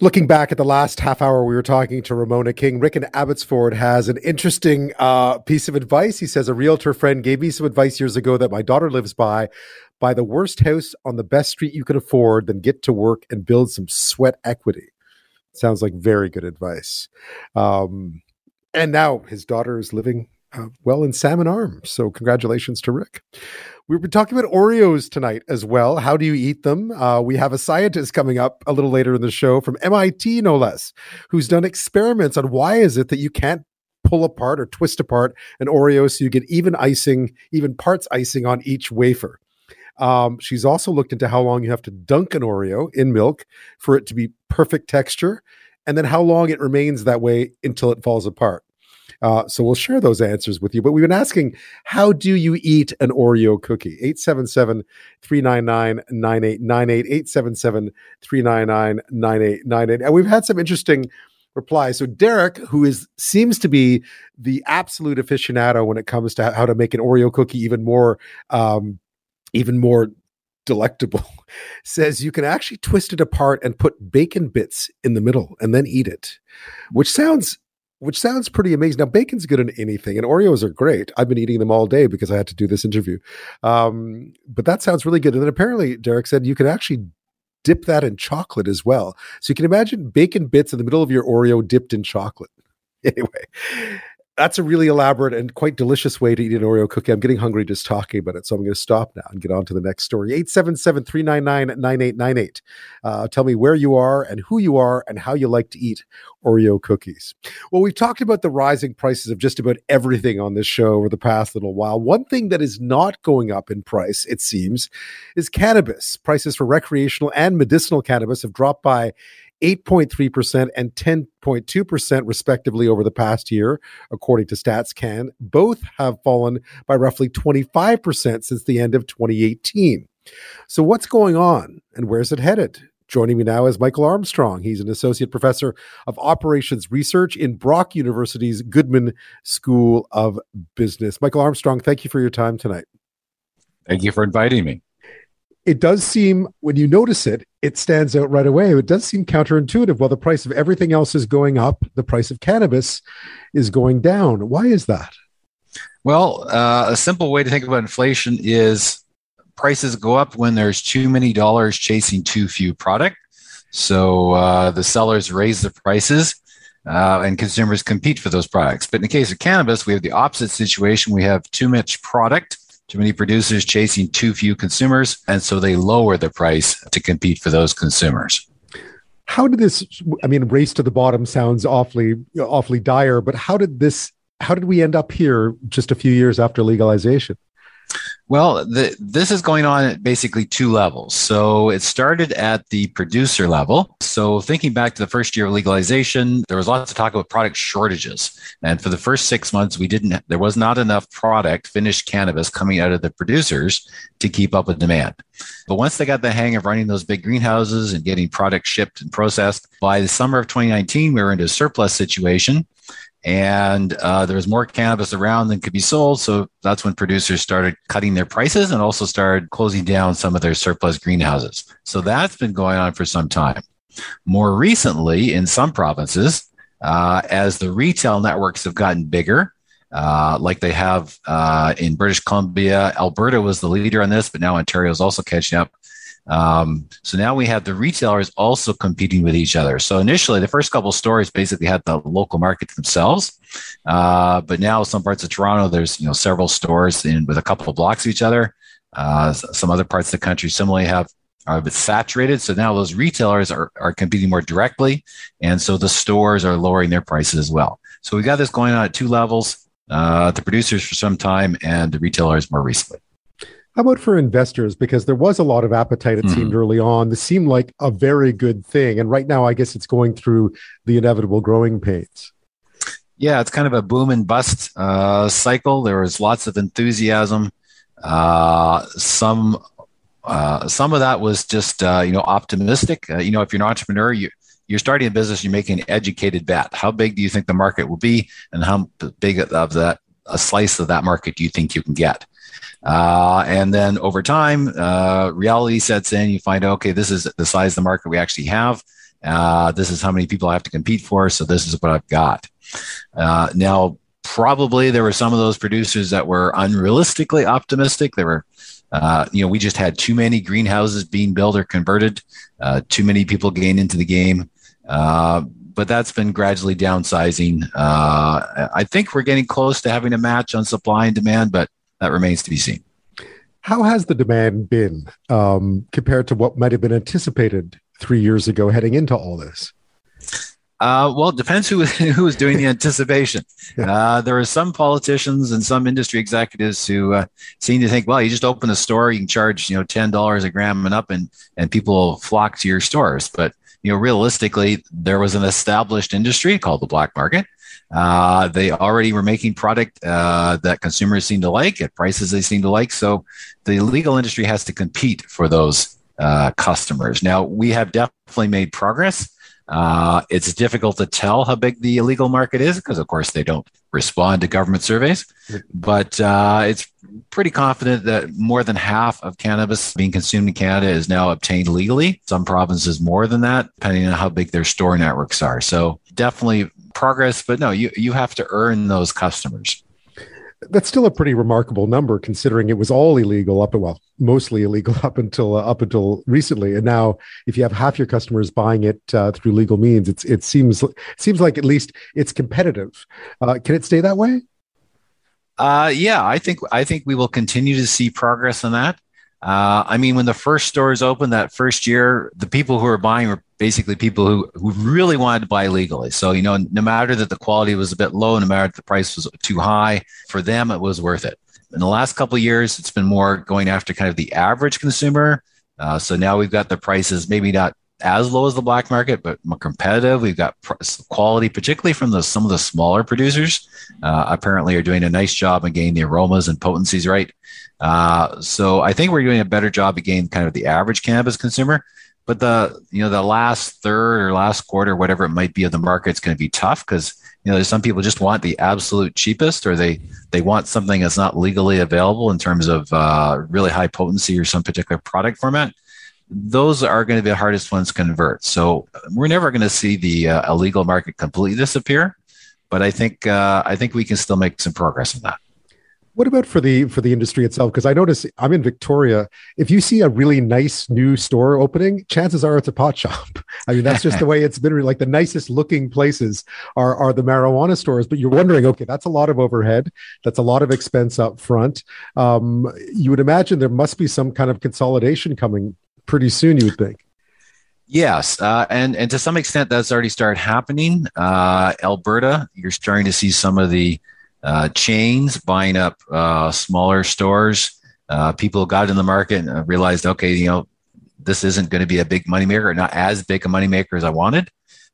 Looking back at the last half hour, we were talking to Ramona King. Rick in Abbotsford has an interesting uh, piece of advice. He says, A realtor friend gave me some advice years ago that my daughter lives by. Buy the worst house on the best street you can afford, then get to work and build some sweat equity. Sounds like very good advice. Um, and now his daughter is living uh, well in Salmon arms. So, congratulations to Rick. We've been talking about Oreos tonight as well. How do you eat them? Uh, we have a scientist coming up a little later in the show from MIT, no less, who's done experiments on why is it that you can't pull apart or twist apart an Oreo so you get even icing, even parts icing on each wafer. Um, she's also looked into how long you have to dunk an Oreo in milk for it to be perfect texture, and then how long it remains that way until it falls apart. Uh, so we'll share those answers with you. But we've been asking, how do you eat an Oreo cookie? 877 399 9898. 877 399 9898. And we've had some interesting replies. So Derek, who is seems to be the absolute aficionado when it comes to how to make an Oreo cookie even more um, even more delectable says you can actually twist it apart and put bacon bits in the middle and then eat it which sounds which sounds pretty amazing. Now, bacon's good in anything, and Oreos are great. I've been eating them all day because I had to do this interview. Um, but that sounds really good. And then apparently, Derek said you can actually dip that in chocolate as well. So you can imagine bacon bits in the middle of your Oreo dipped in chocolate. Anyway, that's a really elaborate and quite delicious way to eat an Oreo cookie. I'm getting hungry just talking about it, so I'm going to stop now and get on to the next story. 877 399 9898. Uh, tell me where you are and who you are and how you like to eat Oreo cookies. Well, we've talked about the rising prices of just about everything on this show over the past little while. One thing that is not going up in price, it seems, is cannabis. Prices for recreational and medicinal cannabis have dropped by 8.3% and 10.2% respectively over the past year, according to StatsCan. Both have fallen by roughly 25% since the end of 2018. So, what's going on and where's it headed? Joining me now is Michael Armstrong. He's an associate professor of operations research in Brock University's Goodman School of Business. Michael Armstrong, thank you for your time tonight. Thank you for inviting me it does seem when you notice it, it stands out right away. It does seem counterintuitive. While the price of everything else is going up, the price of cannabis is going down. Why is that? Well, uh, a simple way to think about inflation is prices go up when there's too many dollars chasing too few product. So uh, the sellers raise the prices. Uh, and consumers compete for those products. But in the case of cannabis, we have the opposite situation. We have too much product too many producers chasing too few consumers, and so they lower the price to compete for those consumers. How did this? I mean, race to the bottom sounds awfully, awfully dire. But how did this? How did we end up here just a few years after legalization? Well, the, this is going on at basically two levels. So it started at the producer level. So thinking back to the first year of legalization, there was lots of talk about product shortages. And for the first six months, we didn't, there was not enough product, finished cannabis coming out of the producers to keep up with demand. But once they got the hang of running those big greenhouses and getting product shipped and processed, by the summer of 2019, we were into a surplus situation and uh, there was more cannabis around than could be sold. So that's when producers started cutting their prices and also started closing down some of their surplus greenhouses. So that's been going on for some time. More recently, in some provinces, uh, as the retail networks have gotten bigger, uh, like they have uh, in British Columbia, Alberta was the leader on this, but now Ontario is also catching up. Um, so now we have the retailers also competing with each other. So initially, the first couple stores basically had the local market themselves, uh, but now some parts of Toronto, there's you know several stores in with a couple of blocks of each other. Uh, some other parts of the country similarly have are a bit saturated. So now those retailers are, are competing more directly, and so the stores are lowering their prices as well. So we got this going on at two levels: uh, the producers for some time and the retailers more recently. How about for investors? Because there was a lot of appetite, it mm-hmm. seemed early on. This seemed like a very good thing. And right now, I guess it's going through the inevitable growing pains. Yeah, it's kind of a boom and bust uh, cycle. There was lots of enthusiasm. Uh, some uh, some of that was just uh, you know optimistic. Uh, you know, if you're an entrepreneur, you you're starting a business, you're making an educated bet. How big do you think the market will be, and how big of that a slice of that market do you think you can get? Uh, and then over time, uh, reality sets in. You find, okay, this is the size of the market we actually have. Uh, this is how many people I have to compete for. So this is what I've got. Uh, now, probably there were some of those producers that were unrealistically optimistic. There were, uh, you know, we just had too many greenhouses being built or converted, uh, too many people getting into the game. Uh, but that's been gradually downsizing. Uh, I think we're getting close to having a match on supply and demand, but that remains to be seen. How has the demand been um, compared to what might have been anticipated three years ago heading into all this? Uh, well, it depends who who is doing the anticipation. Uh, there are some politicians and some industry executives who uh, seem to think, well, you just open a store, you can charge you know ten dollars a gram and up, and and people will flock to your stores. But you know, realistically, there was an established industry called the black market. Uh, they already were making product uh, that consumers seem to like at prices they seem to like. So the legal industry has to compete for those uh, customers. Now we have definitely made progress. Uh, it's difficult to tell how big the illegal market is because, of course, they don't respond to government surveys. But uh, it's pretty confident that more than half of cannabis being consumed in Canada is now obtained legally. Some provinces more than that, depending on how big their store networks are. So definitely progress, but no, you you have to earn those customers. That's still a pretty remarkable number considering it was all illegal up well mostly illegal up until uh, up until recently. And now if you have half your customers buying it uh, through legal means it's it seems seems like at least it's competitive. Uh, can it stay that way? Uh, yeah i think i think we will continue to see progress on that. Uh, I mean, when the first stores opened that first year, the people who were buying were basically people who, who really wanted to buy legally. So, you know, no matter that the quality was a bit low, no matter that the price was too high, for them, it was worth it. In the last couple of years, it's been more going after kind of the average consumer. Uh, so now we've got the prices maybe not as low as the black market, but more competitive. We've got quality, particularly from the, some of the smaller producers. Uh, apparently, are doing a nice job in getting the aromas and potencies right. Uh, so I think we're doing a better job of getting kind of the average cannabis consumer. But the you know the last third or last quarter, whatever it might be of the market, is going to be tough because you know some people just want the absolute cheapest, or they they want something that's not legally available in terms of uh, really high potency or some particular product format those are going to be the hardest ones to convert. So we're never going to see the uh, illegal market completely disappear, but I think uh, I think we can still make some progress on that. What about for the for the industry itself? Because I notice I'm in Victoria. If you see a really nice new store opening, chances are it's a pot shop. I mean, that's just the way it's been. Like the nicest looking places are are the marijuana stores. But you're wondering, okay, that's a lot of overhead. That's a lot of expense up front. Um, you would imagine there must be some kind of consolidation coming pretty soon, you would think. Yes, uh, and and to some extent that's already started happening. Uh, Alberta, you're starting to see some of the uh, chains buying up uh, smaller stores. Uh, people got in the market and realized, okay, you know, this isn't going to be a big moneymaker, not as big a moneymaker as I wanted.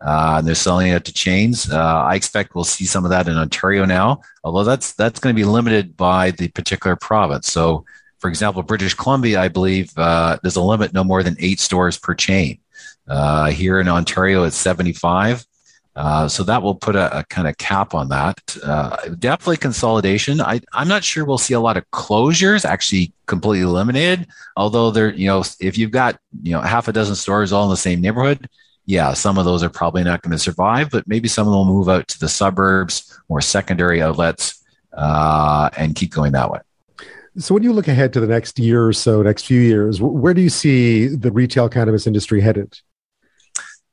Uh, and they're selling it to chains. I expect we'll see some of that in Ontario now, although that's that's going to be limited by the particular province. So for example, British Columbia, I believe uh, there's a limit no more than eight stores per chain. Uh, here in Ontario, it's 75. Uh, so that will put a, a, kind of cap on that. Uh, definitely consolidation. I, I'm not sure we'll see a lot of closures actually completely eliminated. Although there, you know, if you've got you know half a dozen stores all in the same neighborhood, yeah, some of those are probably not going to survive. But maybe some of them will move out to the suburbs or secondary outlets uh, and keep going that way. So, when you look ahead to the next year or so, next few years, where do you see the retail cannabis industry headed?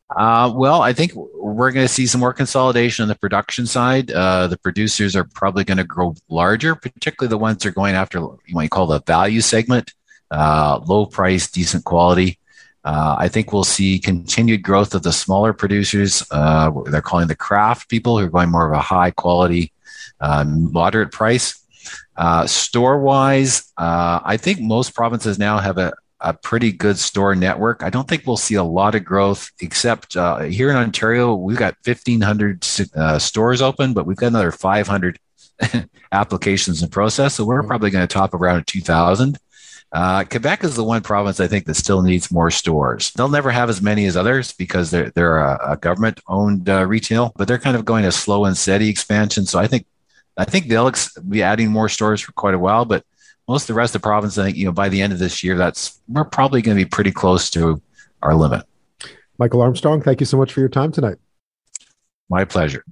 Uh, well, I think we're going to see some more consolidation on the production side. Uh, the producers are probably going to grow larger, particularly the ones that are going after what you call the value segment, uh, low price, decent quality. Uh, I think we'll see continued growth of the smaller producers. Uh, they're calling the craft people who are going more of a high quality, moderate price. Store wise, I think most provinces now have a, a pretty good store network. I don't think we'll see a lot of growth, except uh, here in Ontario, we've got 1,500 uh, stores open, but we've got another 500 applications in process. So we're probably going to top around 2,000. Uh, Quebec is the one province I think that still needs more stores. They'll never have as many as others because they're they're a, a government owned uh, retail, but they're kind of going a slow and steady expansion. So I think I think they'll ex- be adding more stores for quite a while, but most of the rest of the province, I think, you know, by the end of this year, that's we're probably going to be pretty close to our limit. Michael Armstrong, thank you so much for your time tonight. My pleasure.